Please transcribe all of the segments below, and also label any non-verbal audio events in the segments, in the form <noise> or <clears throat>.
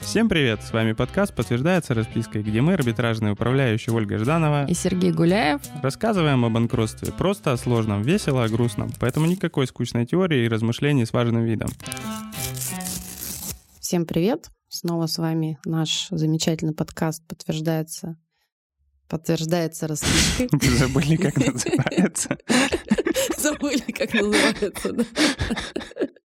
Всем привет! С вами подкаст «Подтверждается распиской», где мы, арбитражные управляющие Ольга Жданова и Сергей Гуляев, рассказываем о банкротстве просто, о сложном, весело, о грустном. Поэтому никакой скучной теории и размышлений с важным видом. Всем привет! Снова с вами наш замечательный подкаст «Подтверждается подтверждается распиской. Вы <laughs> забыли, как называется? <laughs> Забыли, как называется, да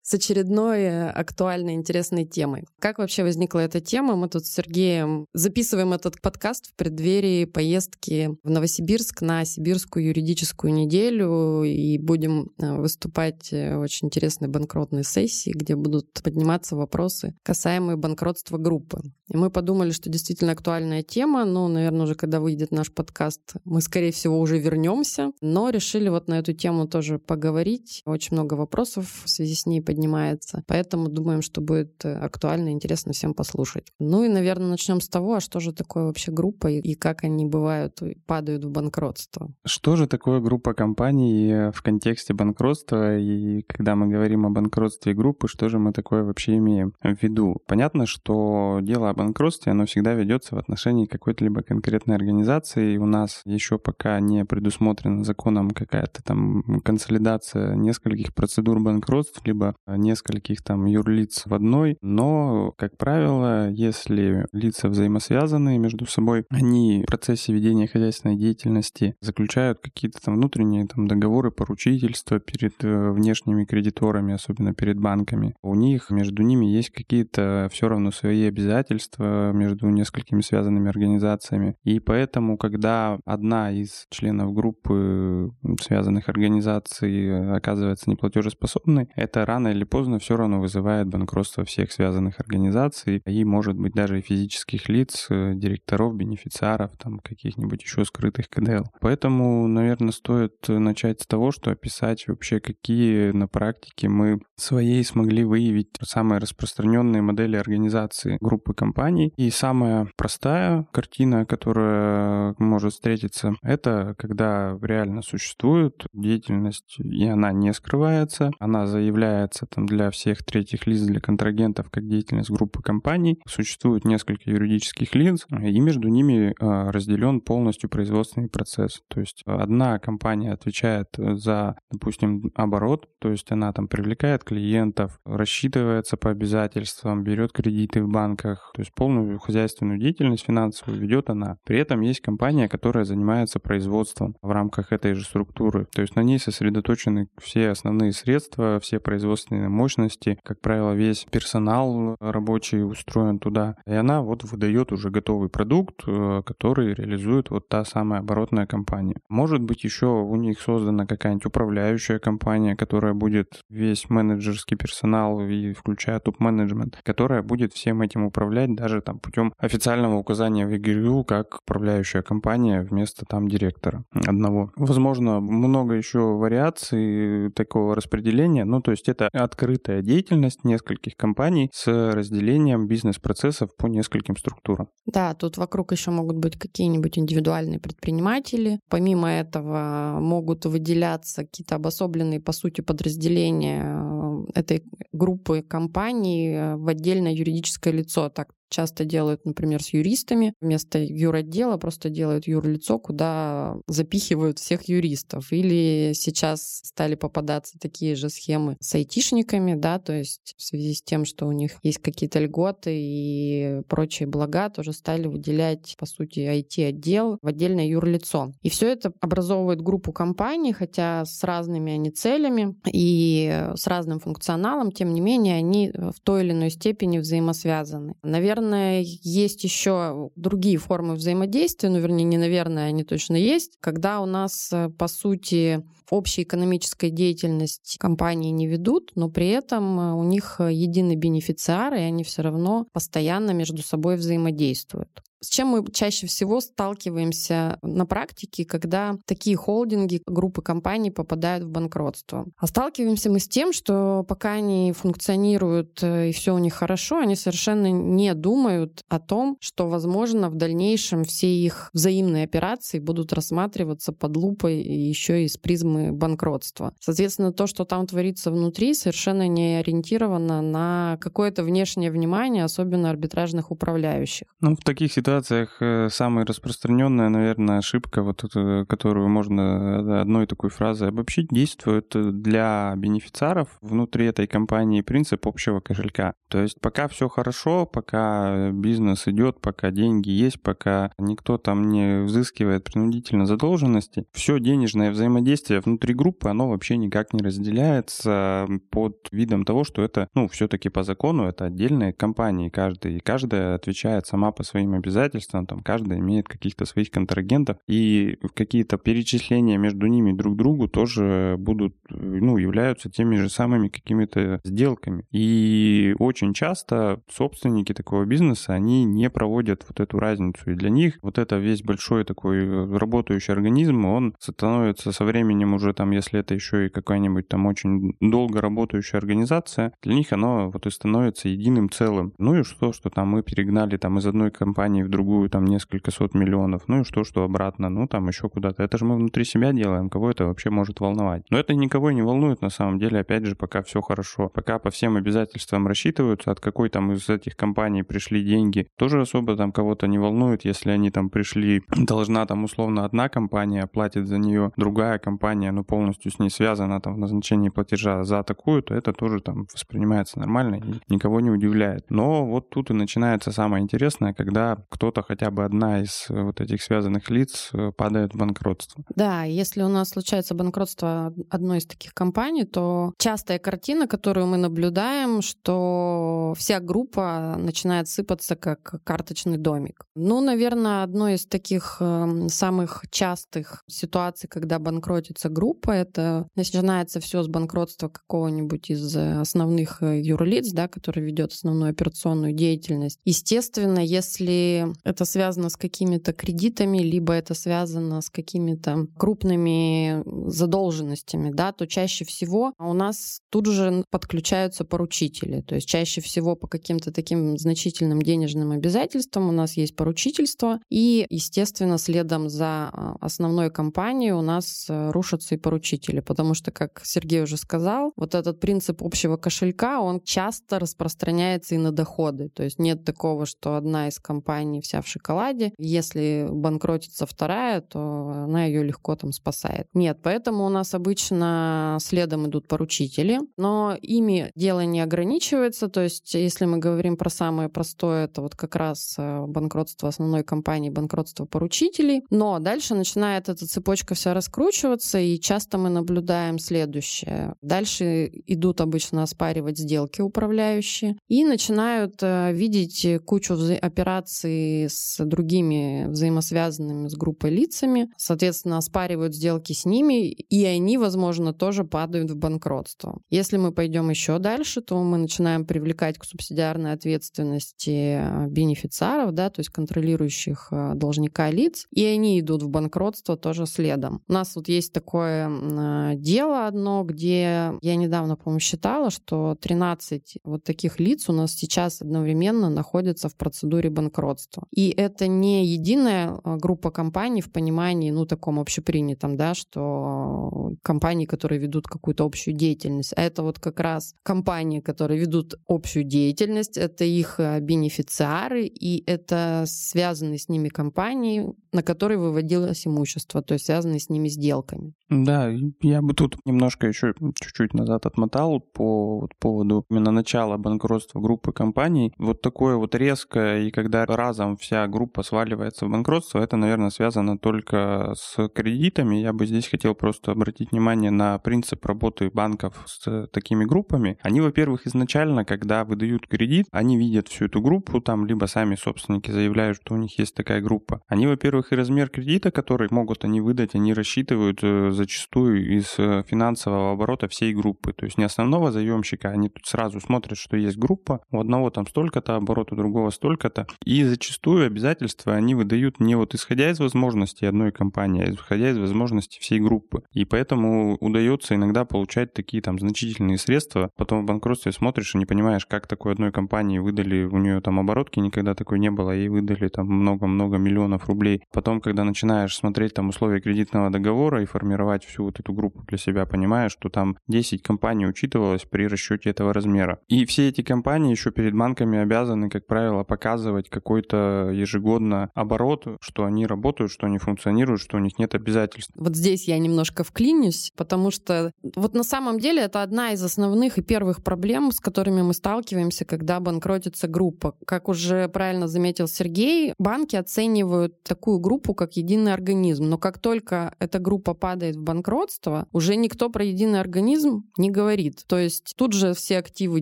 с очередной э, актуальной, интересной темой. Как вообще возникла эта тема? Мы тут с Сергеем записываем этот подкаст в преддверии поездки в Новосибирск на Сибирскую юридическую неделю и будем э, выступать в э, очень интересной банкротной сессии, где будут подниматься вопросы, касаемые банкротства группы. И мы подумали, что действительно актуальная тема, но, наверное, уже когда выйдет наш подкаст, мы, скорее всего, уже вернемся, но решили вот на эту тему тоже поговорить. Очень много вопросов в связи с ней поднимается. Поэтому думаем, что будет э, актуально и интересно всем послушать. Ну и, наверное, начнем с того, а что же такое вообще группа и как они бывают, падают в банкротство. Что же такое группа компаний э, в контексте банкротства и когда мы говорим о банкротстве группы, что же мы такое вообще имеем в виду? Понятно, что дело о банкротстве, оно всегда ведется в отношении какой-то либо конкретной организации. И у нас еще пока не предусмотрена законом какая-то там консолидация нескольких процедур банкротств, либо нескольких там юрлиц в одной, но, как правило, если лица взаимосвязанные между собой, они в процессе ведения хозяйственной деятельности заключают какие-то там внутренние там договоры поручительства перед э, внешними кредиторами, особенно перед банками. У них между ними есть какие-то все равно свои обязательства между несколькими связанными организациями. И поэтому, когда одна из членов группы связанных организаций оказывается неплатежеспособной, это рано или поздно все равно вызывает банкротство всех связанных организаций и, может быть, даже и физических лиц, э, директоров, бенефициаров, там, каких-нибудь еще скрытых КДЛ. Поэтому, наверное, стоит начать с того, что описать вообще, какие на практике мы своей смогли выявить самые распространенные модели организации группы компаний. И самая простая картина, которая может встретиться, это когда реально существует деятельность, и она не скрывается, она заявляется является там для всех третьих лиц, для контрагентов, как деятельность группы компаний. Существует несколько юридических лиц, и между ними а, разделен полностью производственный процесс. То есть одна компания отвечает за, допустим, оборот, то есть она там привлекает клиентов, рассчитывается по обязательствам, берет кредиты в банках, то есть полную хозяйственную деятельность финансовую ведет она. При этом есть компания, которая занимается производством в рамках этой же структуры. То есть на ней сосредоточены все основные средства, все производственные производственной мощности. Как правило, весь персонал рабочий устроен туда. И она вот выдает уже готовый продукт, э, который реализует вот та самая оборотная компания. Может быть, еще у них создана какая-нибудь управляющая компания, которая будет весь менеджерский персонал и включая топ-менеджмент, которая будет всем этим управлять даже там путем официального указания в ЕГРЮ как управляющая компания вместо там директора одного. Возможно, много еще вариаций такого распределения. Ну, то есть это открытая деятельность нескольких компаний с разделением бизнес-процессов по нескольким структурам. Да, тут вокруг еще могут быть какие-нибудь индивидуальные предприниматели. Помимо этого могут выделяться какие-то обособленные, по сути, подразделения э, этой группы компаний э, в отдельное юридическое лицо, так часто делают, например, с юристами. Вместо юротдела просто делают юрлицо, куда запихивают всех юристов. Или сейчас стали попадаться такие же схемы с айтишниками, да, то есть в связи с тем, что у них есть какие-то льготы и прочие блага, тоже стали выделять, по сути, IT-отдел в отдельное юрлицо. И все это образовывает группу компаний, хотя с разными они целями и с разным функционалом, тем не менее, они в той или иной степени взаимосвязаны. Наверное, наверное, есть еще другие формы взаимодействия, ну, вернее, не наверное, они точно есть, когда у нас, э, по сути, общая экономическая деятельность компании не ведут, но при этом э, у них единый бенефициар, и они все равно постоянно между собой взаимодействуют. с чем мы чаще всего сталкиваемся на практике, когда такие холдинги, группы компаний попадают в банкротство? А сталкиваемся мы с тем, что пока они функционируют э, и все у них хорошо, они совершенно не думают о том, что, возможно, в дальнейшем все их взаимные операции будут рассматриваться под лупой и еще из призмы банкротства. Соответственно, то, что там творится внутри, совершенно не ориентировано на какое-то внешнее внимание, особенно арбитражных управляющих. Ну, в таких ситуациях э, самая распространенная, наверное, ошибка, вот эту, которую можно одной такой фразой обобщить, действует для бенефициаров внутри этой компании принцип общего кошелька. То есть пока все хорошо, пока бизнес идет, пока деньги есть, пока никто там не взыскивает принудительно задолженности, все денежное взаимодействие внутри группы, оно вообще никак не разделяется под видом того, что это, ну, все-таки по закону это отдельные компании каждый, и каждая отвечает сама по своим обязательствам, там каждая имеет каких-то своих контрагентов, и какие-то перечисления между ними друг другу тоже будут, ну, являются теми же самыми какими-то сделками. И очень часто собственники такого бизнеса, они не проводят вот эту разницу, и для них вот это весь большой такой работающий организм, он становится со временем уже там, если это еще и какая-нибудь там очень долго работающая организация, для них оно вот и становится единым целым. Ну и что, что там мы перегнали там из одной компании в другую там несколько сот миллионов, ну и что, что обратно, ну там еще куда-то. Это же мы внутри себя делаем, кого это вообще может волновать. Но это никого не волнует на самом деле, опять же, пока все хорошо. Пока по всем обязательствам рассчитываются, от какой там из этих компаний пришли деньги, тоже особо там кого-то не волнует, если они там пришли, должна там условно одна компания, платит за нее другая компания, но полностью с ней связана там в назначении платежа за такую, то это тоже там воспринимается нормально и никого не удивляет. Но вот тут и начинается самое интересное, когда кто-то, хотя бы одна из вот этих связанных лиц э, падает в банкротство. Да, если у нас случается банкротство одной из таких компаний, то частая картина, которую мы наблюдаем, что вся группа начинает сыпаться как карточный домик. Ну, наверное, одной из таких эм, самых частых ситуаций, когда банкротится группа, это начинается все с банкротства какого-нибудь из основных э, юрлиц, да, который ведет основную операционную деятельность. Естественно, если это связано с какими-то кредитами, либо это связано с какими-то крупными задолженностями, да, то чаще всего у нас тут же подключаются поручители. То есть чаще всего по каким-то таким значительным денежным обязательствам у нас есть поручительство, и, естественно, следом за а, основной компанией у нас э, рушатся и поручители, потому что, как Сергей уже сказал, вот этот принцип общего кошелька, он часто распространяется и на доходы. То есть нет такого, что одна из компаний вся в шоколаде, если банкротится вторая, то она ее легко там спасает. Нет, поэтому у нас обычно следом идут поручители, но ими дело не ограничивается, то есть если мы говорим про самое простое, это вот как раз э, банкротство основной компании, банкротство поручителей, но дальше начинает эта цепочка вся раскручиваться, и часто мы наблюдаем следующее. Дальше идут обычно оспаривать сделки управляющие и начинают э, видеть кучу операций с другими взаимосвязанными с группой лицами, соответственно, оспаривают сделки с ними, и они, возможно, тоже падают в банкротство. Если мы пойдем еще дальше, то мы начинаем привлекать к субсидиарной ответственности э, бенефициаров, да, то есть контролирующих э, должника лиц, и они идут в банкротство тоже следом. У нас вот есть такое э, дело одно, где я недавно, по-моему, считала, что 13 вот таких лиц у нас сейчас одновременно находятся в процедуре банкротства. И это не единая группа компаний в понимании, ну, таком общепринятом, да, что компании, которые ведут какую-то общую деятельность, а это вот как раз компании, которые ведут общую деятельность, это их э, бенефициары, и это связанные с ними компании, на которые выводилось имущество, то есть связанные с ними сделками. Да, я бы тут немножко еще чуть-чуть назад отмотал по вот, поводу именно начала банкротства группы компаний. Вот такое вот резкое, и когда разом вся группа сваливается в банкротство, это, наверное, связано только с кредитами. Я бы здесь хотел просто обратить внимание на принцип работы банков с такими группами. Они, во-первых, изначально, когда выдают кредит, они видят всю эту группу, там либо сами собственники заявляют, что у них есть такая группа. Они, во-первых, и размер кредита, который могут они выдать, они рассчитывают э, зачастую из э, финансового оборота всей группы. То есть не основного заемщика, они тут сразу смотрят, что есть группа, у одного там столько-то оборот, у другого столько-то. И зачастую обязательства они выдают не вот исходя из возможностей одной компании, а исходя из возможностей всей группы. И поэтому удается иногда получать такие там значительные средства. Потом в банкротстве смотришь и не понимаешь, как такой одной компании выдали, у нее там оборотки никогда такой не было, и выдали там много-много миллионов рублей. Потом, когда начинаешь смотреть там условия кредитного договора и формировать всю вот эту группу для себя, понимаешь, что там 10 компаний учитывалось при расчете этого размера. И все эти компании еще перед банками обязаны, как правило, показывать какой-то ежегодно оборот, что они работают, что они функционируют, что у них нет обязательств. Вот здесь я немножко вклинюсь, потому что вот на самом деле это одна из основных и первых проблем, с которыми мы сталкиваемся, когда банкротится группа. Как уже правильно заметил Сергей, банки оценивают такую группу как единый организм, но как только эта группа падает в банкротство, уже никто про единый организм не говорит. То есть тут же все активы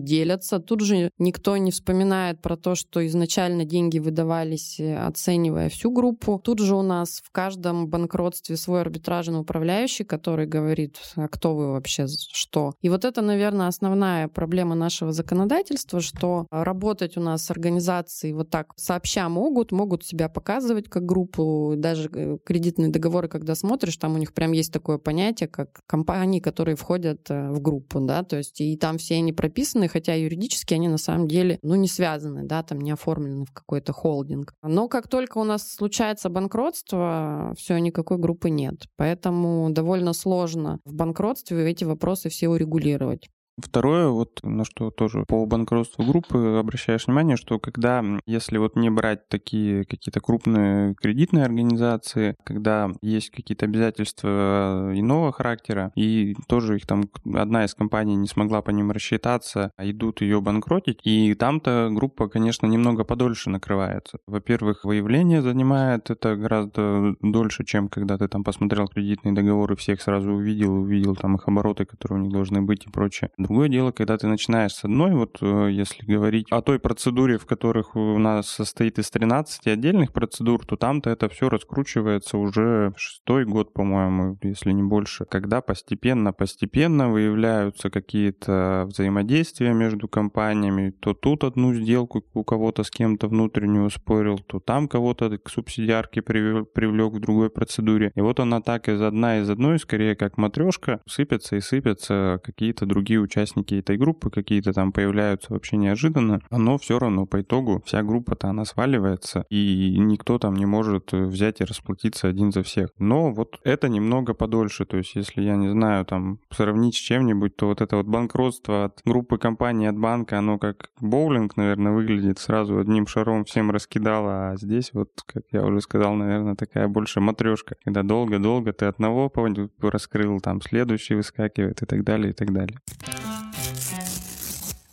делятся, тут же никто не вспоминает про то, что изначально деньги выдавались, э, оценивая всю группу. Тут же у нас в каждом банкротстве свой арбитражный управляющий, который говорит, а кто вы вообще, что. И вот это, наверное, основная проблема нашего законодательства, что работать у нас организации вот так сообща могут, могут себя показывать как группу, даже э, кредитные договоры, когда смотришь, там у них прям есть такое понятие, как компании, которые входят э, в группу, да, то есть и там все они прописаны, хотя юридически они на самом деле, ну, не связаны, да, там не оформлены в какой-то холдинг. Но как только у нас случается банкротство, все, никакой группы нет. Поэтому довольно сложно в банкротстве эти вопросы все урегулировать. Второе, вот на что тоже по банкротству группы обращаешь внимание, что когда, если вот не брать такие какие-то крупные кредитные организации, когда есть какие-то обязательства иного характера, и тоже их там одна из компаний не смогла по ним рассчитаться, а идут ее банкротить, и там-то группа, конечно, немного подольше накрывается. Во-первых, выявление занимает это гораздо дольше, чем когда ты там посмотрел кредитные договоры, всех сразу увидел, увидел там их обороты, которые у них должны быть и прочее. Другое дело, когда ты начинаешь с одной, вот э, если говорить о той процедуре, в которых у нас состоит из 13 отдельных процедур, то там-то это все раскручивается уже шестой год, по-моему, если не больше, когда постепенно-постепенно выявляются какие-то взаимодействия между компаниями, то тут одну сделку у кого-то с кем-то внутреннюю спорил, то там кого-то к субсидиарке привлек, привлек в другой процедуре. И вот она так из одна из одной, скорее как матрешка, сыпется и сыпятся какие-то другие участники этой группы какие-то там появляются вообще неожиданно, но все равно по итогу вся группа-то она сваливается, и никто там не может взять и расплатиться один за всех. Но вот это немного подольше, то есть если я не знаю, там сравнить с чем-нибудь, то вот это вот банкротство от группы компаний, от банка, оно как боулинг, наверное, выглядит сразу одним шаром всем раскидало, а здесь вот, как я уже сказал, наверное, такая больше матрешка, когда долго-долго ты одного раскрыл, там следующий выскакивает и так далее, и так далее.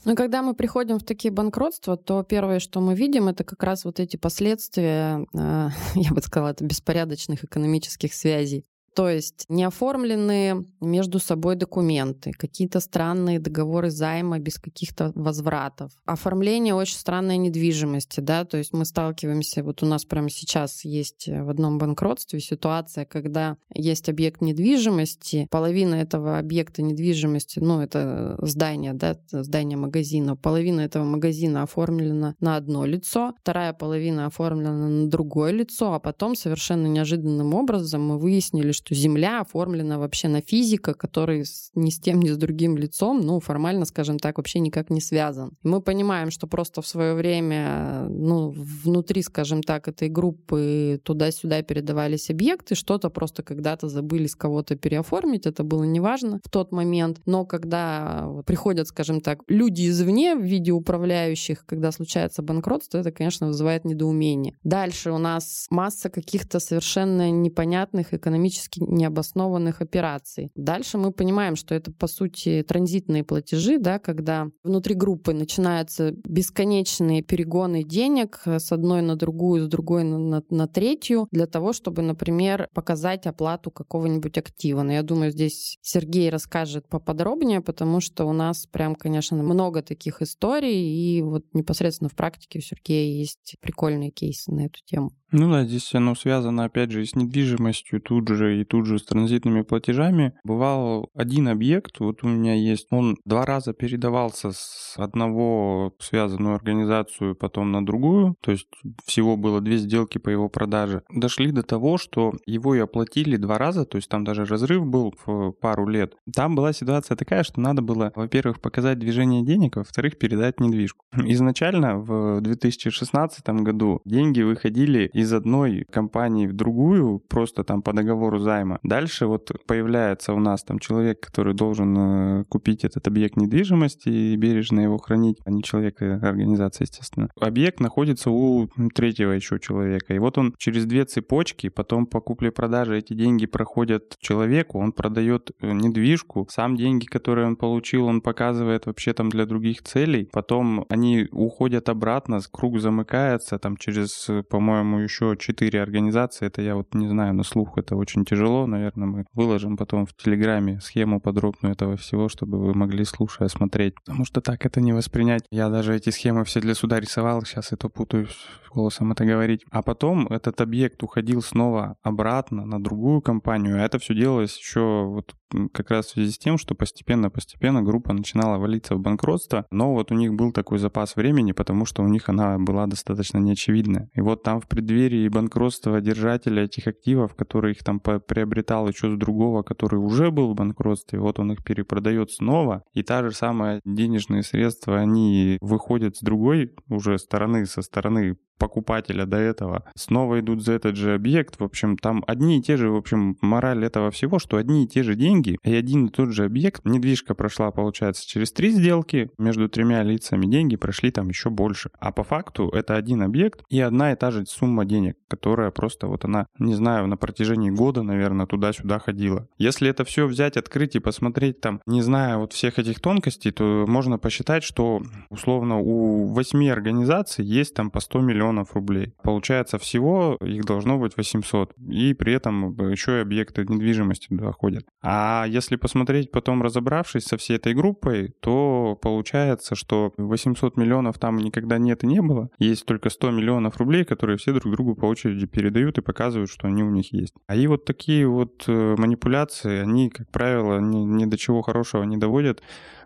Но когда мы приходим в такие банкротства, то первое, что мы видим, это как раз вот эти последствия, э, <laughs> я бы сказала, это беспорядочных экономических связей. То есть неоформленные между собой документы, какие-то странные договоры займа без каких-то возвратов, оформление очень странной недвижимости, да, то есть мы сталкиваемся, вот у нас прямо сейчас есть в одном банкротстве ситуация, когда есть объект недвижимости, половина этого объекта недвижимости, ну, это здание, да, здание магазина, половина этого магазина оформлена на одно лицо, вторая половина оформлена на другое лицо, а потом совершенно неожиданным образом мы выяснили, что Земля оформлена вообще на физика, который ни с тем, ни с другим лицом, ну, формально, скажем так, вообще никак не связан. Мы понимаем, что просто в свое время, ну, внутри, скажем так, этой группы туда-сюда передавались объекты, что-то просто когда-то забыли с кого-то переоформить, это было неважно в тот момент, но когда приходят, скажем так, люди извне в виде управляющих, когда случается банкротство, это, конечно, вызывает недоумение. Дальше у нас масса каких-то совершенно непонятных экономических необоснованных операций. Дальше мы понимаем, что это, по сути, транзитные платежи, да, когда внутри группы начинаются бесконечные перегоны денег с одной на другую, с другой на, на, на третью, для того, чтобы, например, показать оплату какого-нибудь актива. Но я думаю, здесь Сергей расскажет поподробнее, потому что у нас прям, конечно, много таких историй, и вот непосредственно в практике у Сергея есть прикольные кейсы на эту тему. Ну да, здесь оно связано, опять же, и с недвижимостью тут же, и тут же с транзитными платежами. Бывал один объект, вот у меня есть, он два раза передавался с одного связанную организацию потом на другую, то есть всего было две сделки по его продаже. Дошли до того, что его и оплатили два раза, то есть там даже разрыв был в пару лет. Там была ситуация такая, что надо было, во-первых, показать движение денег, а во-вторых, передать недвижку. Изначально в 2016 году деньги выходили из одной компании в другую, просто там по договору займа. Дальше вот появляется у нас там человек, который должен э, купить этот объект недвижимости и бережно его хранить, а не человек, а организация, естественно. Объект находится у третьего еще человека. И вот он через две цепочки, потом по купле-продаже эти деньги проходят человеку, он продает э, недвижку, сам деньги, которые он получил, он показывает вообще там для других целей, потом они уходят обратно, круг замыкается там через, по-моему, еще четыре организации, это я вот не знаю, на слух это очень тяжело, наверное, мы выложим потом в Телеграме схему подробную этого всего, чтобы вы могли, слушая, смотреть, потому что так это не воспринять. Я даже эти схемы все для суда рисовал, сейчас это путаюсь голосом это говорить. А потом этот объект уходил снова обратно на другую компанию, а это все делалось еще вот как раз в связи с тем, что постепенно-постепенно группа начинала валиться в банкротство, но вот у них был такой запас времени, потому что у них она была достаточно неочевидная. И вот там в преддверии банкротства держателя этих активов, который их там приобретал еще с другого, который уже был в банкротстве, вот он их перепродает снова, и та же самая денежные средства, они выходят с другой уже стороны, со стороны покупателя до этого, снова идут за этот же объект. В общем, там одни и те же, в общем, мораль этого всего, что одни и те же деньги и один и тот же объект. Недвижка прошла, получается, через три сделки, между тремя лицами деньги прошли там еще больше. А по факту это один объект и одна и та же сумма денег, которая просто вот она, не знаю, на протяжении года, наверное, туда-сюда ходила. Если это все взять, открыть и посмотреть там, не зная вот всех этих тонкостей, то можно посчитать, что условно у восьми организаций есть там по 100 миллионов миллионов рублей. Получается, всего их должно быть 800. И при этом еще и объекты недвижимости доходят. А если посмотреть потом, разобравшись со всей этой группой, то получается, что 800 миллионов там никогда нет и не было. Есть только 100 миллионов рублей, которые все друг другу по очереди передают и показывают, что они у них есть. А и вот такие вот э, манипуляции, они, как правило, ни, ни до чего хорошего не доводят.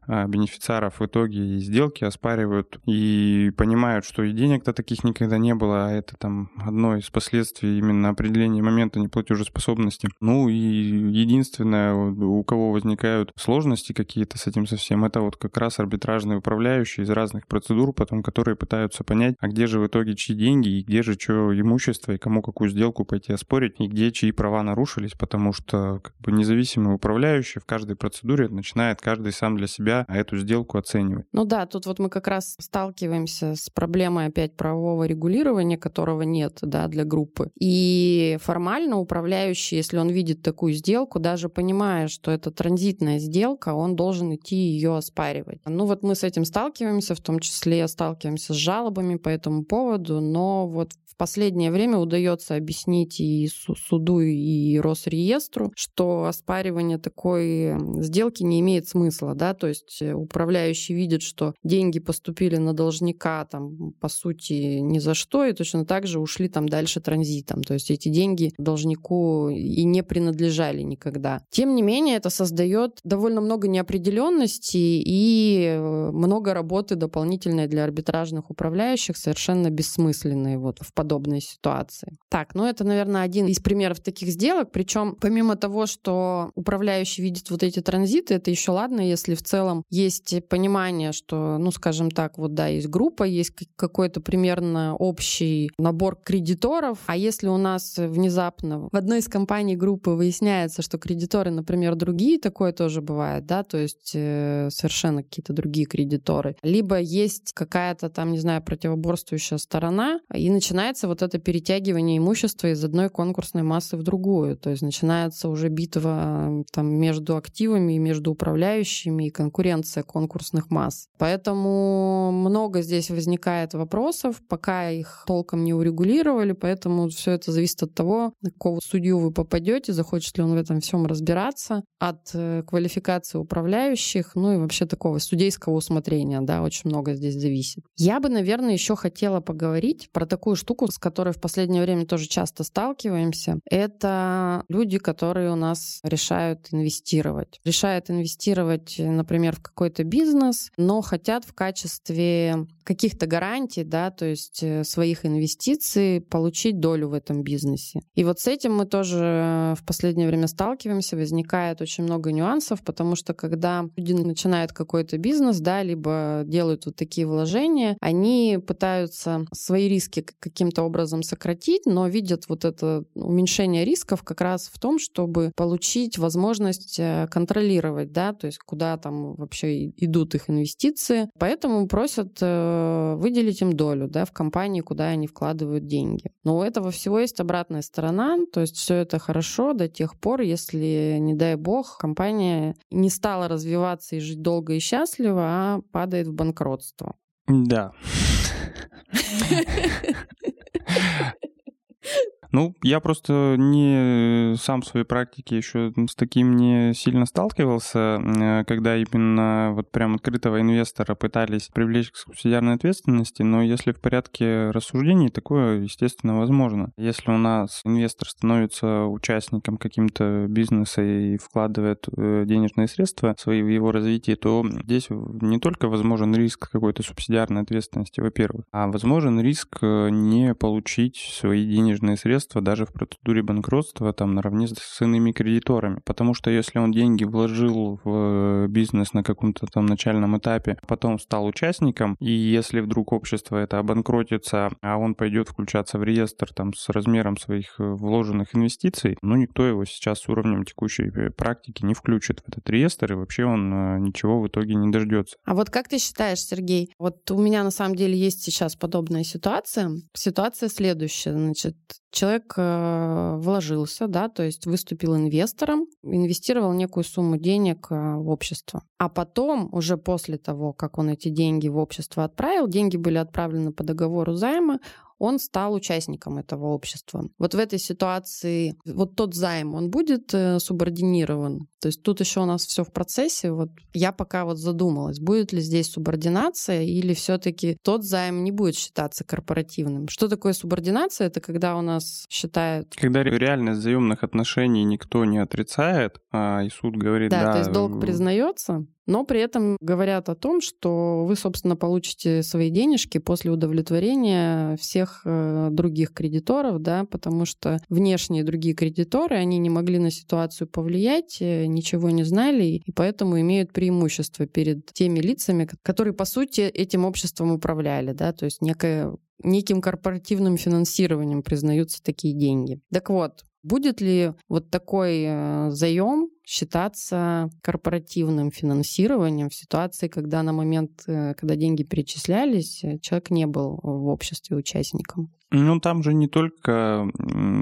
А, бенефициаров в итоге и сделки оспаривают и понимают, что и денег-то таких никогда не было, а это там одно из последствий именно определения момента неплатежеспособности. Ну и единственное, у кого возникают сложности какие-то с этим совсем, это вот как раз арбитражные управляющие из разных процедур, потом которые пытаются понять, а где же в итоге чьи деньги, и где же что имущество, и кому какую сделку пойти оспорить, и где чьи права нарушились, потому что как бы независимый управляющий в каждой процедуре начинает каждый сам для себя себя эту сделку оценивать. Ну да, тут вот мы как раз сталкиваемся с проблемой опять правового регулирования, которого нет да, для группы. И формально управляющий, если он видит такую сделку, даже понимая, что это транзитная сделка, он должен идти ее оспаривать. Ну вот мы с этим сталкиваемся, в том числе сталкиваемся с жалобами по этому поводу, но вот в последнее время удается объяснить и суду, и Росреестру, что оспаривание такой сделки не имеет смысла, да, то есть э, управляющий видит, что деньги поступили на должника там по сути ни за что, и точно так же ушли там дальше транзитом, то есть эти деньги должнику и не принадлежали никогда. Тем не менее, это создает довольно много неопределенности и э, много работы дополнительной для арбитражных управляющих, совершенно бессмысленной вот в подобной ситуации. Так, ну это, наверное, один из примеров таких сделок. Причем, помимо того, что управляющий видит вот эти транзиты, это еще ладно, если в целом есть понимание, что, ну, скажем так, вот да, есть группа, есть какой-то примерно общий набор кредиторов, а если у нас внезапно в одной из компаний группы выясняется, что кредиторы, например, другие, такое тоже бывает, да, то есть э, совершенно какие-то другие кредиторы, либо есть какая-то там, не знаю, противоборствующая сторона, и начинает начинается вот это перетягивание имущества из одной конкурсной массы в другую. То есть начинается уже битва там, между активами, между управляющими и конкурентами конкуренция конкурсных масс. Поэтому много здесь возникает вопросов, пока их толком не урегулировали, поэтому все это зависит от того, на какого судью вы попадете, захочет ли он в этом всем разбираться, от э, квалификации управляющих, ну и вообще такого судейского усмотрения, да, очень много здесь зависит. Я бы, наверное, еще хотела поговорить про такую штуку, с которой в последнее время тоже часто сталкиваемся. Это люди, которые у нас решают инвестировать. Решают инвестировать, например, в какой-то бизнес, но хотят в качестве каких-то гарантий, да, то есть э, своих инвестиций получить долю в этом бизнесе. И вот с этим мы тоже в последнее время сталкиваемся, возникает очень много нюансов, потому что когда люди начинают какой-то бизнес, да, либо делают вот такие вложения, они пытаются свои риски каким-то образом сократить, но видят вот это уменьшение рисков как раз в том, чтобы получить возможность э, контролировать, да, то есть куда там вообще идут их инвестиции. Поэтому просят э, выделить им долю да, в компании, куда они вкладывают деньги. Но у этого всего есть обратная сторона, то есть все это хорошо до тех пор, если, не дай бог, компания не стала развиваться и жить долго и счастливо, а падает в банкротство. Да. <laughs> Ну, я просто не сам в своей практике еще с таким не сильно сталкивался, э, когда именно вот прям открытого инвестора пытались привлечь к субсидиарной ответственности, но если в порядке рассуждений, такое, естественно, возможно. Если у нас инвестор становится участником каким-то бизнеса и вкладывает э, денежные средства свои в его развитие, то здесь не только возможен риск какой-то субсидиарной ответственности, во-первых, а возможен риск э, не получить свои денежные средства средства даже в процедуре банкротства там наравне с иными кредиторами. Потому что если он деньги вложил в бизнес на каком-то там начальном этапе, потом стал участником, и если вдруг общество это обанкротится, а он пойдет включаться в реестр там с размером своих э, вложенных инвестиций, ну никто его сейчас с уровнем текущей э, практики не включит в этот реестр, и вообще он э, ничего в итоге не дождется. А вот как ты считаешь, Сергей, вот у меня на самом деле есть сейчас подобная ситуация. Ситуация следующая, значит, человек э, вложился, да, то есть выступил инвестором, инвестировал некую сумму денег э, в общество. А потом, уже после того, как он эти деньги в общество отправил, деньги были отправлены по договору займа, он стал участником этого общества. Вот в этой ситуации вот тот займ, он будет э, субординирован. То есть тут еще у нас все в процессе. Вот я пока вот задумалась, будет ли здесь субординация или все-таки тот займ не будет считаться корпоративным. Что такое субординация? Это когда у нас считают... Когда реальность заемных отношений никто не отрицает, а и суд говорит, да, да то есть долг признается, но при этом говорят о том, что вы, собственно, получите свои денежки после удовлетворения всех э, других кредиторов, да, потому что внешние другие кредиторы, они не могли на ситуацию повлиять, э, ничего не знали, и поэтому имеют преимущество перед теми лицами, которые, по сути, этим обществом управляли, да, то есть некое неким корпоративным финансированием признаются такие деньги. Так вот, будет ли вот такой э, заем считаться корпоративным финансированием в ситуации, когда на момент, э, когда деньги перечислялись, э, человек не был в обществе участником? Ну, там же не только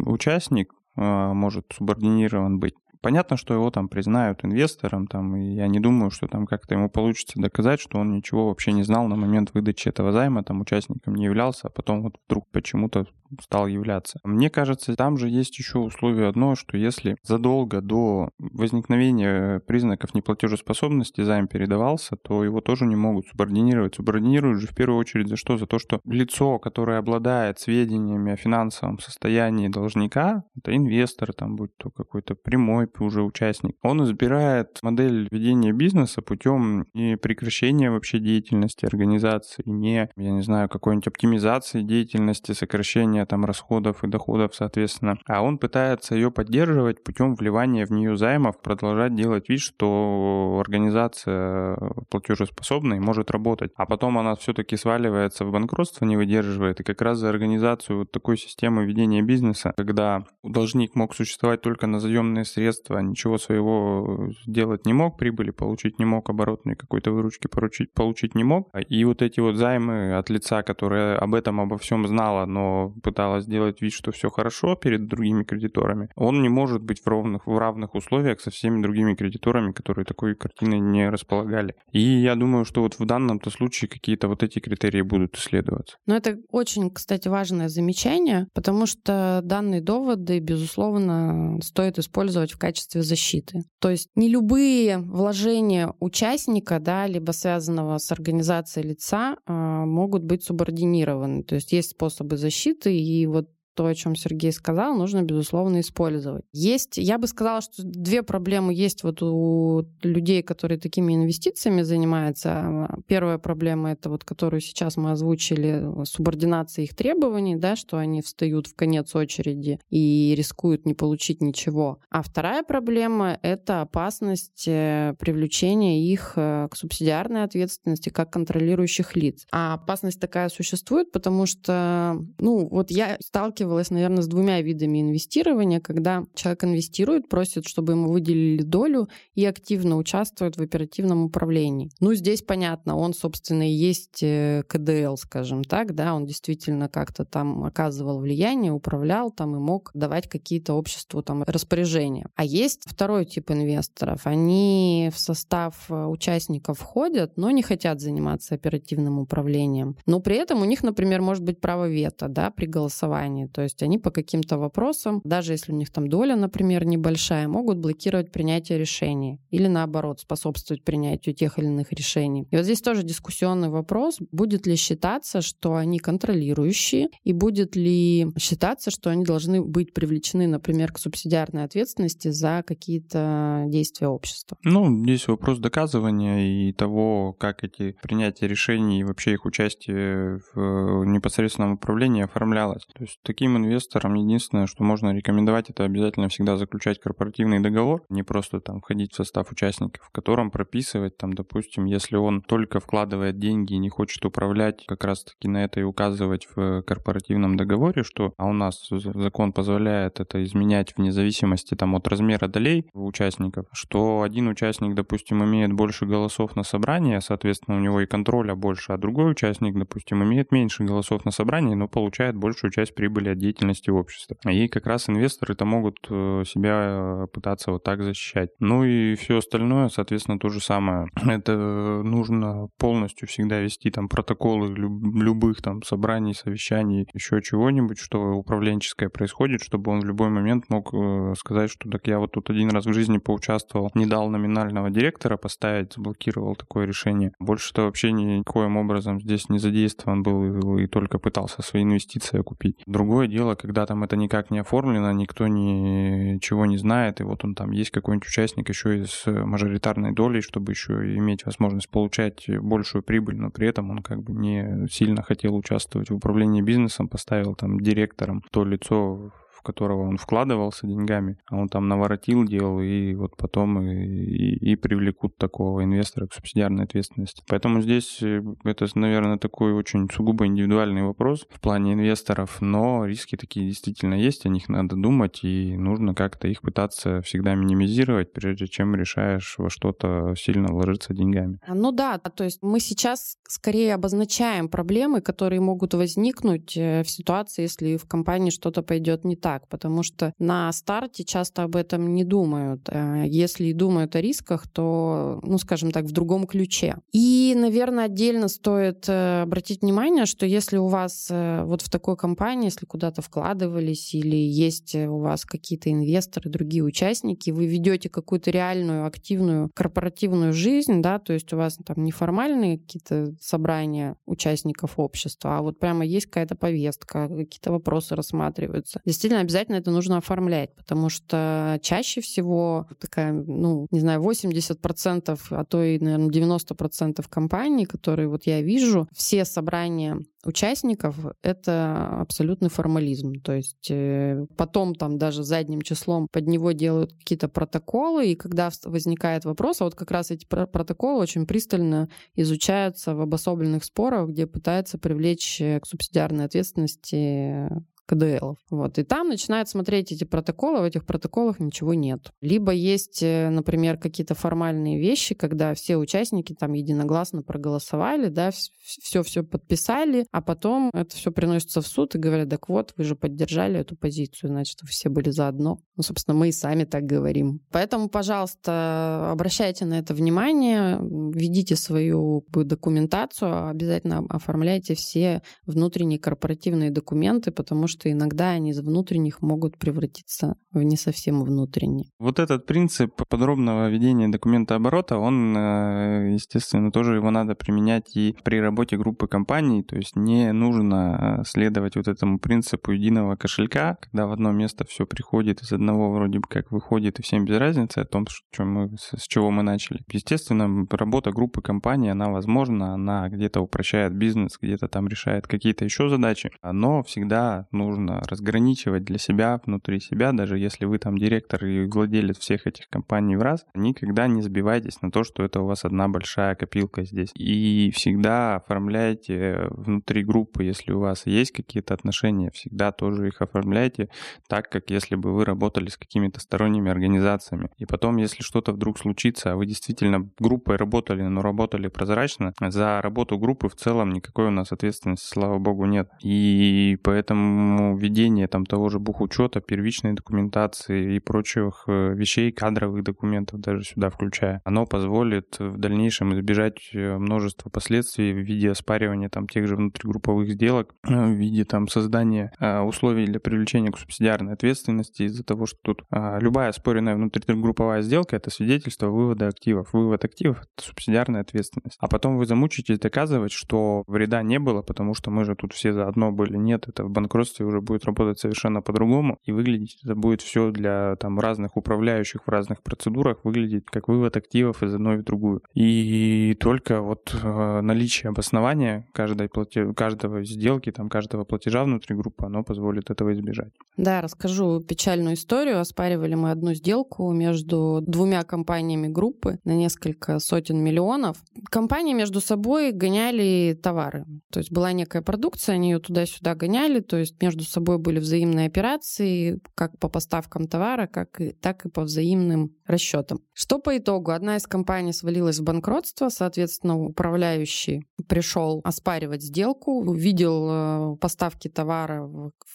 участник а, может субординирован быть. Понятно, что его там признают инвестором, там, и я не думаю, что там как-то ему получится доказать, что он ничего вообще не знал на момент выдачи этого займа, там участником не являлся, а потом вот вдруг почему-то стал являться. Мне кажется, там же есть еще условие одно, что если задолго до возникновения признаков неплатежеспособности займ передавался, то его тоже не могут субординировать. Субординируют же в первую очередь за что? За то, что лицо, которое обладает сведениями о финансовом состоянии должника, это инвестор, там будь то какой-то прямой уже участник, он избирает модель ведения бизнеса путем не прекращения вообще деятельности организации, не, я не знаю, какой-нибудь оптимизации деятельности, сокращения там расходов и доходов, соответственно. А он пытается ее поддерживать путем вливания в нее займов, продолжать делать вид, что организация платежеспособна и может работать. А потом она все-таки сваливается в банкротство, не выдерживает. И как раз за организацию вот такой системы ведения бизнеса, когда должник мог существовать только на заемные средства, средства, ничего своего сделать не мог, прибыли получить не мог, оборотной какой-то выручки поручить, получить не мог. И вот эти вот займы от лица, которое об этом обо всем знала, но пыталась сделать вид, что все хорошо перед другими кредиторами, он не может быть в равных, в равных условиях со всеми другими кредиторами, которые такой картиной не располагали. И я думаю, что вот в данном-то случае какие-то вот эти критерии будут исследоваться. Но это очень, кстати, важное замечание, потому что данные доводы, безусловно, стоит использовать в качестве защиты. То есть не любые вложения участника, да, либо связанного с организацией лица, а, могут быть субординированы. То есть есть способы защиты, и вот то, о чем Сергей сказал, нужно, безусловно, использовать. Есть, я бы сказала, что две проблемы есть вот у людей, которые такими инвестициями занимаются. Первая проблема — это вот, которую сейчас мы озвучили, субординация их требований, да, что они встают в конец очереди и рискуют не получить ничего. А вторая проблема — это опасность э, привлечения их э, к субсидиарной ответственности как контролирующих лиц. А опасность такая существует, потому что, ну, вот я сталкиваюсь сталкивалась, наверное, с двумя видами инвестирования, когда человек инвестирует, просит, чтобы ему выделили долю и активно участвует в оперативном управлении. Ну, здесь понятно, он, собственно, и есть э, КДЛ, скажем так, да, он действительно как-то там оказывал влияние, управлял там и мог давать какие-то обществу там распоряжения. А есть второй тип инвесторов. Они в состав э, участников входят, но не хотят заниматься оперативным управлением. Но при этом у них, например, может быть право вето, да, при голосовании. То есть они по каким-то вопросам, даже если у них там доля, например, небольшая, могут блокировать принятие решений или наоборот способствовать принятию тех или иных решений. И вот здесь тоже дискуссионный вопрос, будет ли считаться, что они контролирующие, и будет ли считаться, что они должны быть привлечены, например, к субсидиарной ответственности за какие-то действия общества. Ну, здесь вопрос доказывания и того, как эти принятия решений и вообще их участие в непосредственном управлении оформлялось. То есть такие таким инвесторам. Единственное, что можно рекомендовать, это обязательно всегда заключать корпоративный договор, не просто там входить в состав участников, в котором прописывать там, допустим, если он только вкладывает деньги и не хочет управлять, как раз таки на это и указывать в корпоративном договоре, что а у нас закон позволяет это изменять вне зависимости там от размера долей участников, что один участник, допустим, имеет больше голосов на собрании, соответственно, у него и контроля больше, а другой участник, допустим, имеет меньше голосов на собрании, но получает большую часть прибыли от деятельности общества. И как раз инвесторы-то могут э, себя пытаться вот так защищать. Ну и все остальное, соответственно, то же самое. <clears throat> Это нужно полностью всегда вести там протоколы любых там собраний, совещаний, еще чего-нибудь, что управленческое происходит, чтобы он в любой момент мог э, сказать, что так я вот тут один раз в жизни поучаствовал, не дал номинального директора поставить, заблокировал такое решение. Больше-то вообще никоим образом здесь не задействован был и только пытался свои инвестиции окупить. Другое Другое дело, когда там это никак не оформлено, никто ничего не знает, и вот он там есть какой-нибудь участник еще и с мажоритарной долей, чтобы еще иметь возможность получать большую прибыль, но при этом он как бы не сильно хотел участвовать в управлении бизнесом, поставил там директором то лицо в которого он вкладывался деньгами, а он там наворотил дел, и вот потом и, и, и привлекут такого инвестора к субсидиарной ответственности. Поэтому здесь э, это, наверное, такой очень сугубо индивидуальный вопрос в плане инвесторов, но риски такие действительно есть, о них надо думать, и нужно как-то их пытаться всегда минимизировать, прежде чем решаешь во что-то сильно вложиться деньгами. Ну да, то есть мы сейчас скорее обозначаем проблемы, которые могут возникнуть э, в ситуации, если в компании что-то пойдет не так так, потому что на старте часто об этом не думают. Э, если и думают о рисках, то, ну, скажем так, в другом ключе. И, наверное, отдельно стоит э, обратить внимание, что если у вас э, вот в такой компании, если куда-то вкладывались или есть у вас какие-то инвесторы, другие участники, вы ведете какую-то реальную, активную корпоративную жизнь, да, то есть у вас там неформальные какие-то собрания участников общества, а вот прямо есть какая-то повестка, какие-то вопросы рассматриваются. Действительно, обязательно это нужно оформлять, потому что чаще всего такая, ну, не знаю, 80%, а то и, наверное, 90% компаний, которые вот я вижу, все собрания участников — это абсолютный формализм. То есть э, потом там даже задним числом под него делают какие-то протоколы, и когда возникает вопрос, а вот как раз эти протоколы очень пристально изучаются в обособленных спорах, где пытаются привлечь э, к субсидиарной ответственности КДЛов. Вот. И там начинают смотреть эти протоколы, в этих протоколах ничего нет. Либо есть, э, например, какие-то формальные вещи, когда все участники там единогласно проголосовали, да, все-все подписали, а потом это все приносится в суд и говорят, так вот, вы же поддержали эту позицию, значит, вы все были заодно. Ну, собственно, мы и сами так говорим. Поэтому, пожалуйста, обращайте на это внимание, ведите свою документацию, обязательно оформляйте все внутренние корпоративные документы, потому что иногда они из внутренних могут превратиться в не совсем внутренние. Вот этот принцип подробного ведения документа оборота, он, э, естественно, тоже его надо применять и при работе группы компаний, то есть не нужно следовать вот этому принципу единого кошелька, когда в одно место все приходит из одного вроде бы как выходит, и всем без разницы о том, что мы, с чего мы начали. Естественно, работа группы компаний, она возможна, она где-то упрощает бизнес, где-то там решает какие-то еще задачи, но всегда нужно разграничивать для себя, внутри себя, даже если вы там директор и владелец всех этих компаний в раз, никогда не сбивайтесь на то, что это у вас одна большая копилка здесь. И всегда оформляйте внутри группы, если у вас есть какие-то отношения, всегда тоже их оформляйте так, как если бы вы работали с какими-то сторонними организациями. И потом, если что-то вдруг случится, а вы действительно группой работали, но работали прозрачно, за работу группы в целом никакой у нас ответственности, слава богу, нет. И поэтому ведение там того же бухучета, первичной документации и прочих э, вещей, кадровых документов даже сюда включая, оно позволит в дальнейшем избежать э, множества последствий в виде оспаривания там тех же внутригрупповых сделок, э, <clears throat> в виде там создания условий для привлечения к субсидиарной ответственности из-за того, что тут любая оспоренная внутригрупповая сделка — это свидетельство вывода активов. Вывод активов — это субсидиарная ответственность. А потом вы замучитесь доказывать, что вреда не было, потому что мы же тут все заодно были. Нет, это в банкротстве уже будет работать совершенно по-другому, и выглядеть это будет все для там разных управляющих в разных процедурах выглядеть как вывод активов из одной в другую. И только вот э, наличие обоснования каждой плате... каждого сделки, там, каждого платежа внутри группы, оно позволит этого избежать. Да, расскажу печальную историю. Оспаривали мы одну сделку между двумя компаниями группы на несколько сотен миллионов. Компании между собой гоняли товары. То есть была некая продукция, они ее туда-сюда гоняли, то есть между собой были взаимные операции, как по поставкам товара, как и, так и по взаимным расчетам. Что по итогу? Одна из компаний свалилась в банкротство, соответственно, управляющий пришел оспаривать сделку, увидел э, поставки товара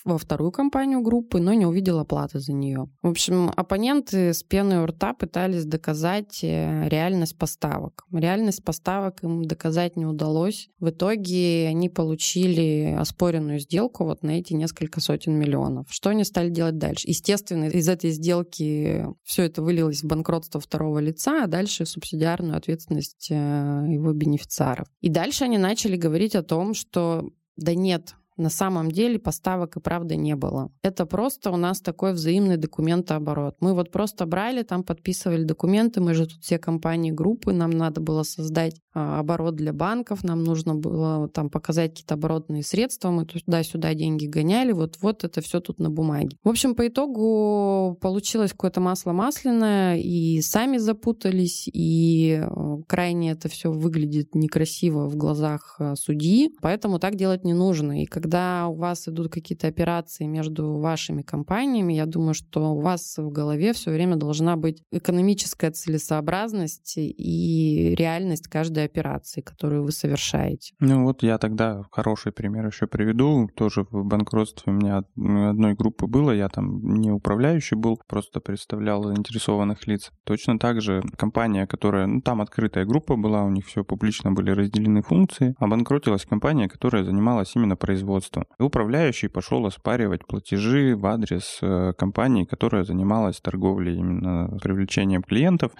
во вторую компанию группы, но не увидел оплаты за нее. В общем, оппоненты с пеной у рта пытались доказать э, реальность поставок. Реальность поставок им доказать не удалось. В итоге они получили оспоренную сделку вот на эти несколько сотен миллионов. Что они стали делать дальше? Естественно, из этой сделки все это вылилось в банкротство второго лица, а дальше в субсидиарную ответственность э, его бенефициаров. И дальше они начали говорить о том, что да нет, на самом деле поставок и правда не было. Это просто у нас такой взаимный документооборот. Мы вот просто брали, там подписывали документы, мы же тут все компании, группы, нам надо было создать а, оборот для банков, нам нужно было там показать какие-то оборотные средства, мы туда-сюда деньги гоняли, вот-вот это все тут на бумаге. В общем, по итогу получилось какое-то масло масляное, и сами запутались, и э, крайне это все выглядит некрасиво в глазах э, судьи, поэтому так делать не нужно. И когда у вас идут какие-то операции между вашими компаниями, я думаю, что у вас в голове все время должна быть экономическая целесообразность и реальность каждой операции, которую вы совершаете. Ну вот я тогда хороший пример еще приведу. Тоже в банкротстве у меня одной группы было, я там не управляющий был, просто представлял заинтересованных лиц. Точно так же компания, которая, ну там открытая группа была, у них все публично были разделены функции, обанкротилась компания, которая занималась именно производством. И управляющий пошел оспаривать платежи в адрес э, компании, которая занималась торговлей именно привлечением клиентов,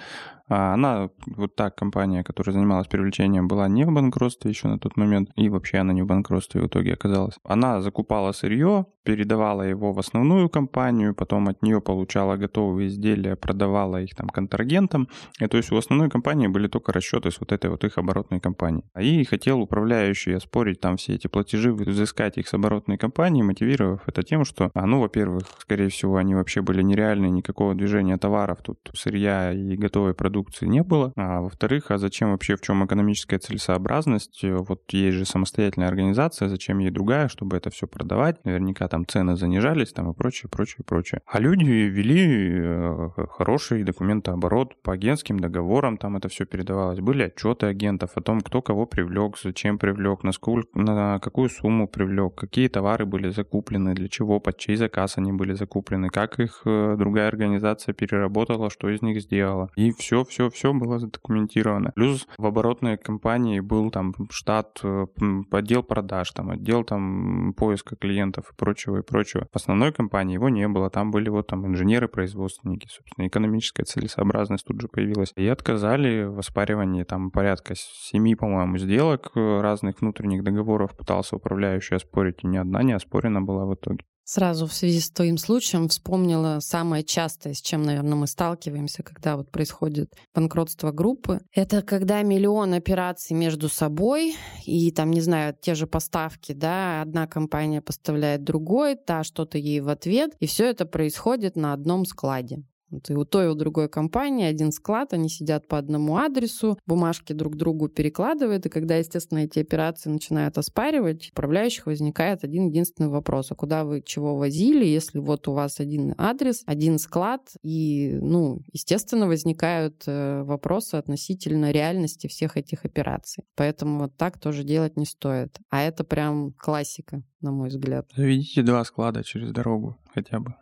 а она, вот та компания, которая занималась привлечением, была не в банкротстве еще на тот момент, и вообще она не в банкротстве в итоге оказалась. Она закупала сырье, передавала его в основную компанию, потом от нее получала готовые изделия, продавала их там контрагентам. И то есть у основной компании были только расчеты с вот этой вот их оборотной компании. И хотел управляющий оспорить там все эти платежи, взыскать их с оборотной компании, мотивировав это тем, что, а, ну, во-первых, скорее всего, они вообще были нереальные, никакого движения товаров, тут сырья и готовой продукции не было. А во-вторых, а зачем вообще, в чем экономическая целесообразность? Вот есть же самостоятельная организация, зачем ей другая, чтобы это все продавать? Наверняка там там цены занижались там и прочее, прочее, прочее. А люди вели э, хороший документооборот по агентским договорам, там это все передавалось. Были отчеты агентов о том, кто кого привлек, зачем привлек, на, сколько, на какую сумму привлек, какие товары были закуплены, для чего, под чей заказ они были закуплены, как их э, другая организация переработала, что из них сделала. И все, все, все было задокументировано. Плюс в оборотной компании был там штат, э, отдел продаж, там отдел там поиска клиентов и прочего, и прочего. В основной компании его не было. Там были вот там инженеры-производственники, собственно, экономическая целесообразность тут же появилась. И отказали в оспаривании там порядка семи, по-моему, сделок э, разных внутренних договоров пытался управляющий оспорить, и ни одна не оспорена была в итоге. Сразу в связи с твоим случаем вспомнила самое частое, с чем, наверное, мы сталкиваемся, когда вот происходит банкротство группы. Это когда миллион операций между собой и там, не знаю, те же поставки, да, одна компания поставляет другой, та что-то ей в ответ, и все это происходит на одном складе. Вот и у той, и у другой компании один склад, они сидят по одному адресу, бумажки друг другу перекладывают, и когда, естественно, эти операции начинают оспаривать, управляющих возникает один единственный вопрос, а куда вы чего возили, если вот у вас один адрес, один склад, и, ну, естественно, возникают э, вопросы относительно реальности всех этих операций. Поэтому вот так тоже делать не стоит. А это прям классика, на мой взгляд. Заведите два склада через дорогу хотя бы.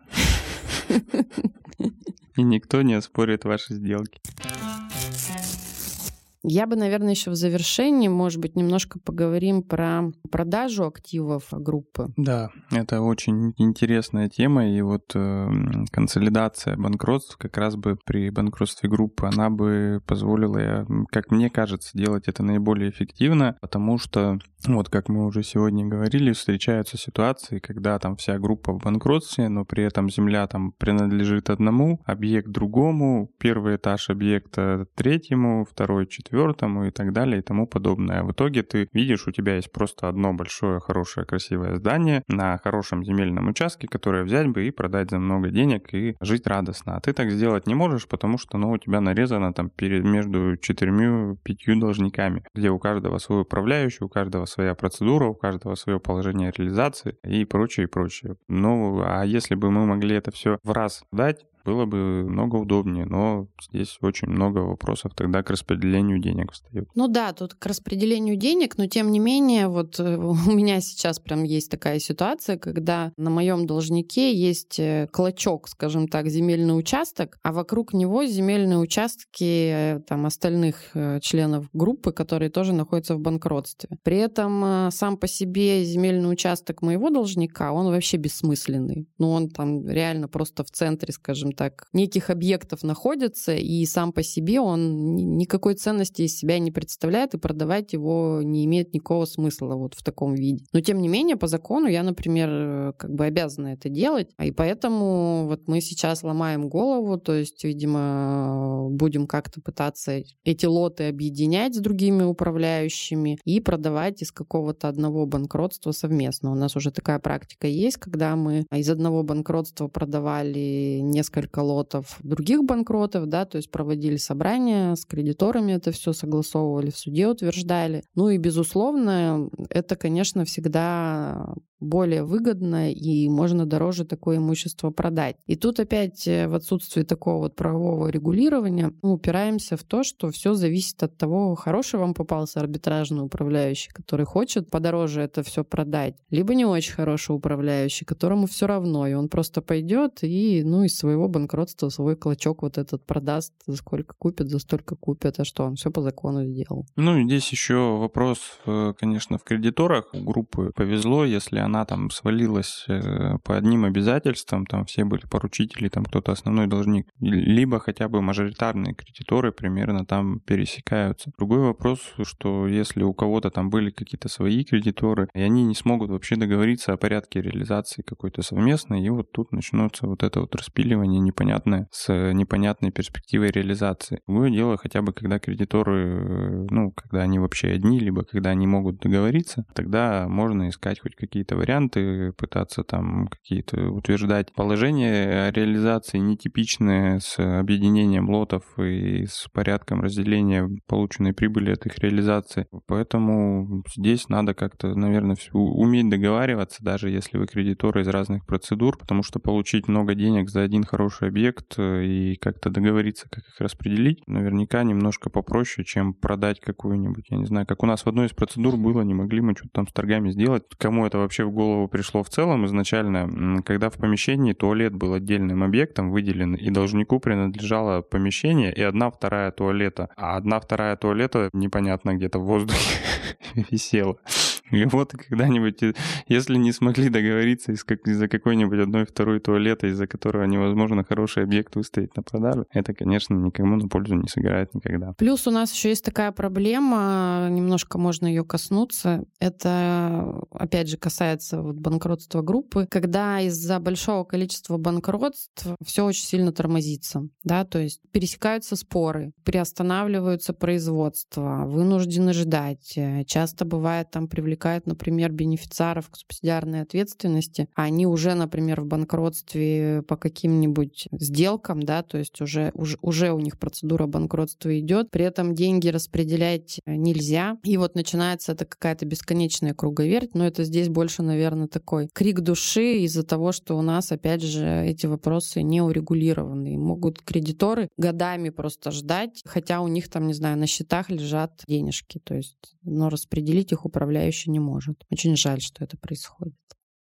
<laughs> <laughs> И никто не оспорит ваши сделки. Я бы, наверное, еще в завершении, может быть, немножко поговорим про продажу активов группы. Да, это очень интересная тема, и вот э, консолидация банкротств как раз бы при банкротстве группы, она бы позволила, как мне кажется, делать это наиболее эффективно, потому что вот как мы уже сегодня говорили, встречаются ситуации, когда там вся группа в банкротстве, но при этом земля там принадлежит одному, объект другому, первый этаж объекта третьему, второй четвертому и так далее и тому подобное. В итоге ты видишь, у тебя есть просто одно большое, хорошее, красивое здание на хорошем земельном участке, которое взять бы и продать за много денег и жить радостно. А ты так сделать не можешь, потому что ну, у тебя нарезано там перед, между четырьмя-пятью должниками, где у каждого свой управляющий, у каждого своя процедура, у каждого свое положение реализации и прочее, и прочее. Ну, а если бы мы могли это все в раз дать, было бы много удобнее, но здесь очень много вопросов тогда к распределению денег встает. Ну да, тут к распределению денег, но тем не менее, вот э, <laughs> у меня сейчас прям есть такая ситуация, когда на моем должнике есть э, клочок, скажем так, земельный участок, а вокруг него земельные участки э, там остальных членов группы, которые тоже находятся в банкротстве. При этом сам по себе земельный участок моего должника, он вообще бессмысленный. Ну, он там реально просто в центре, скажем так, неких объектов находится, и сам по себе он никакой ценности из себя не представляет, и продавать его не имеет никакого смысла вот в таком виде. Но тем не менее, по закону я, например, как бы обязана это делать, и поэтому вот мы сейчас ломаем голову, то есть, видимо, будем как-то пытаться эти лоты объединять с другими управляющими и продавать из какого-то одного банкротства совместно. У нас уже такая практика есть, когда мы из одного банкротства продавали несколько несколько лотов других банкротов, да, то есть проводили собрания с кредиторами, это все согласовывали, в суде утверждали. Ну и, безусловно, это, конечно, всегда более выгодно и можно дороже такое имущество продать. И тут опять э, в отсутствии такого вот правового регулирования мы упираемся в то, что все зависит от того, хороший вам попался арбитражный управляющий, который хочет подороже это все продать, либо не очень хороший управляющий, которому все равно, и он просто пойдет и ну из своего банкротства свой клочок вот этот продаст, за сколько купит, за столько купит, а что он все по закону сделал. Ну и здесь еще вопрос, э, конечно, в кредиторах группы повезло, если она она там свалилась э, по одним обязательствам, там все были поручители, там кто-то основной должник, либо хотя бы мажоритарные кредиторы примерно там пересекаются. Другой вопрос, что если у кого-то там были какие-то свои кредиторы, и они не смогут вообще договориться о порядке реализации какой-то совместной, и вот тут начнется вот это вот распиливание непонятное с непонятной перспективой реализации. Другое дело хотя бы, когда кредиторы, э, ну, когда они вообще одни, либо когда они могут договориться, тогда можно искать хоть какие-то варианты, пытаться там какие-то утверждать положения реализации нетипичные с объединением лотов и с порядком разделения полученной прибыли от их реализации. Поэтому здесь надо как-то, наверное, уметь договариваться, даже если вы кредиторы из разных процедур, потому что получить много денег за один хороший объект э, и как-то договориться, как их распределить, наверняка немножко попроще, чем продать какую-нибудь, я не знаю, как у нас в одной из процедур было, не могли мы что-то там с торгами сделать. Кому это вообще в голову пришло в целом изначально, когда в помещении туалет был отдельным объектом выделен, и должнику принадлежало помещение и одна вторая туалета, а одна вторая туалета непонятно где-то в воздухе <laughs> висела. <laughs> И вот когда-нибудь, э, если не смогли договориться из-за какой-нибудь одной второй туалета, из-за которого невозможно хороший объект выставить на продажу, это, конечно, никому на пользу не сыграет никогда. Плюс у нас еще есть такая проблема, немножко можно ее коснуться. Это, опять же, касается вот банкротства группы, когда из-за большого количества банкротств все очень сильно тормозится. Да? То есть пересекаются споры, приостанавливаются производства, вынуждены ждать. Часто бывает там привлекают привлекает, например, бенефициаров к субсидиарной ответственности, а они уже, например, в банкротстве по каким-нибудь сделкам, да, то есть уже, уже, уже у них процедура банкротства идет, при этом деньги распределять нельзя. И вот начинается это какая-то бесконечная круговерть, но это здесь больше, наверное, такой крик души из-за того, что у нас, опять же, эти вопросы не урегулированы. И могут кредиторы годами просто ждать, хотя у них там, не знаю, на счетах лежат денежки, то есть, но распределить их управляющий еще не может. Очень жаль, что это происходит.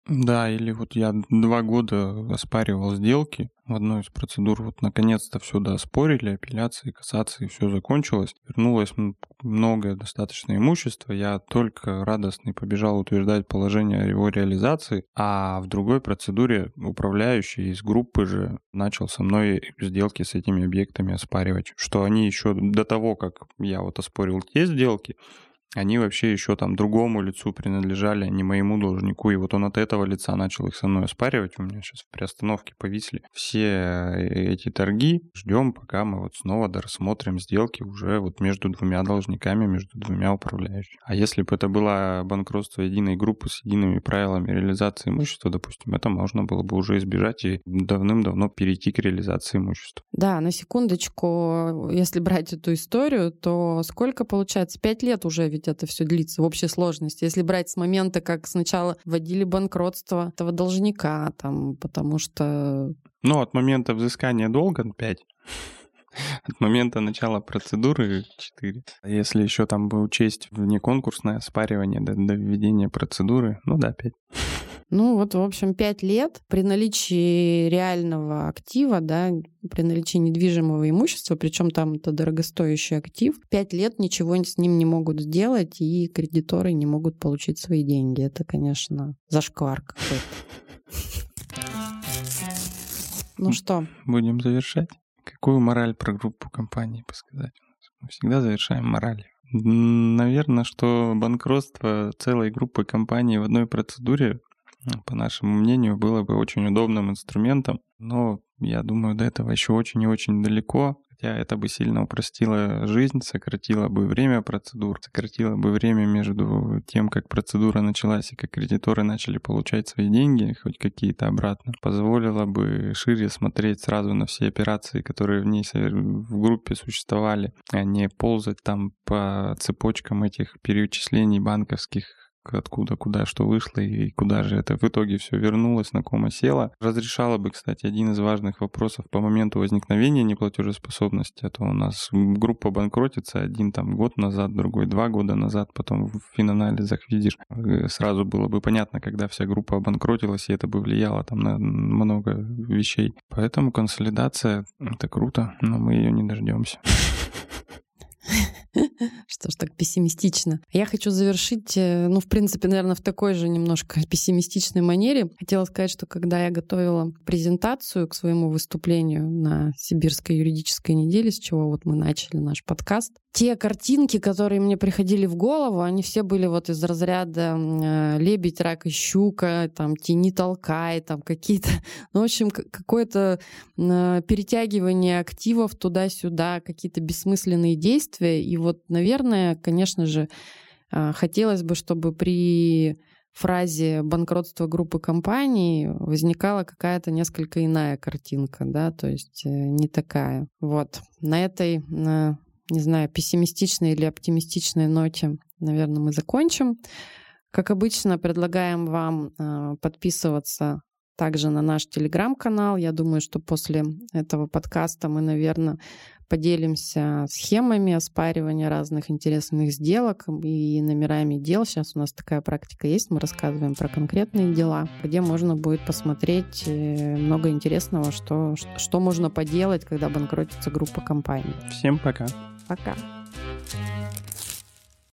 Да, или вот я два года оспаривал сделки в одной из процедур. Вот наконец-то все доспорили, апелляции, кассации, все закончилось. Вернулось многое достаточно имущество. Я только радостный побежал утверждать положение его реализации. А в другой процедуре управляющий из группы же начал со мной сделки с этими объектами оспаривать. Что они еще до того, как я вот оспорил те сделки, они вообще еще там другому лицу принадлежали, а не моему должнику. И вот он от этого лица начал их со мной оспаривать. У меня сейчас в приостановке повисли все э, эти торги. Ждем, пока мы вот снова дорассмотрим сделки уже вот между двумя должниками, между двумя управляющими. А если бы это было банкротство единой группы с едиными правилами реализации имущества, допустим, это можно было бы уже избежать и давным-давно перейти к реализации имущества. Да, на секундочку, если брать эту историю, то сколько получается? Пять лет уже ведь это все длится в общей сложности. Если брать с момента, как сначала вводили банкротство этого должника, там, потому что... Ну, от момента взыскания долга 5. От момента начала процедуры 4. Если еще там бы учесть внеконкурсное спаривание до, до введения процедуры, ну да, 5. Ну вот, в общем, пять лет при наличии реального актива, да, при наличии недвижимого имущества, причем там это дорогостоящий актив, пять лет ничего с ним не могут сделать, и кредиторы не могут получить свои деньги. Это, конечно, зашквар какой-то. Ну что? Будем завершать. Какую мораль про группу компаний посказать? Мы всегда завершаем моралью. Наверное, что банкротство целой группы компаний в одной процедуре по нашему мнению, было бы очень удобным инструментом. Но я думаю, до этого еще очень и очень далеко. Хотя это бы сильно упростило жизнь, сократило бы время процедур, сократило бы время между тем, как процедура началась и как кредиторы начали получать свои деньги, хоть какие-то обратно. Позволило бы шире смотреть сразу на все операции, которые в ней в группе существовали, а не ползать там по цепочкам этих перечислений банковских откуда, куда, что вышло и куда же это в итоге все вернулось, на ком осело. Разрешало бы, кстати, один из важных вопросов по моменту возникновения неплатежеспособности. А то у нас группа банкротится один там год назад, другой два года назад, потом в финанализах видишь. Э, сразу было бы понятно, когда вся группа обанкротилась, и это бы влияло там на много вещей. Поэтому консолидация — это круто, но мы ее не дождемся. <laughs> <laughs> Что ж так пессимистично? Я хочу завершить, э, ну, в принципе, наверное, в такой же немножко пессимистичной манере. Хотела сказать, что когда я готовила презентацию к своему выступлению на Сибирской юридической неделе, с чего вот мы начали наш подкаст, те картинки, которые мне приходили в голову, они все были вот из разряда э, лебедь, рак и щука, там тени толкай, там какие-то, <laughs> ну, в общем, какое-то э, перетягивание активов туда-сюда, какие-то бессмысленные действия. И вот, наверное, конечно же, э, хотелось бы, чтобы при фразе банкротство группы компаний возникала какая-то несколько иная картинка, да, то есть не такая. Вот. На этой, не знаю, пессимистичной или оптимистичной ноте, наверное, мы закончим. Как обычно, предлагаем вам э, подписываться также на наш телеграм-канал. Я думаю, что после этого подкаста мы, наверное, поделимся схемами оспаривания разных интересных сделок и номерами дел. Сейчас у нас такая практика есть. Мы рассказываем про конкретные дела, где можно будет посмотреть э, много интересного, что, что можно поделать, когда банкротится группа компаний. Всем пока. Пока.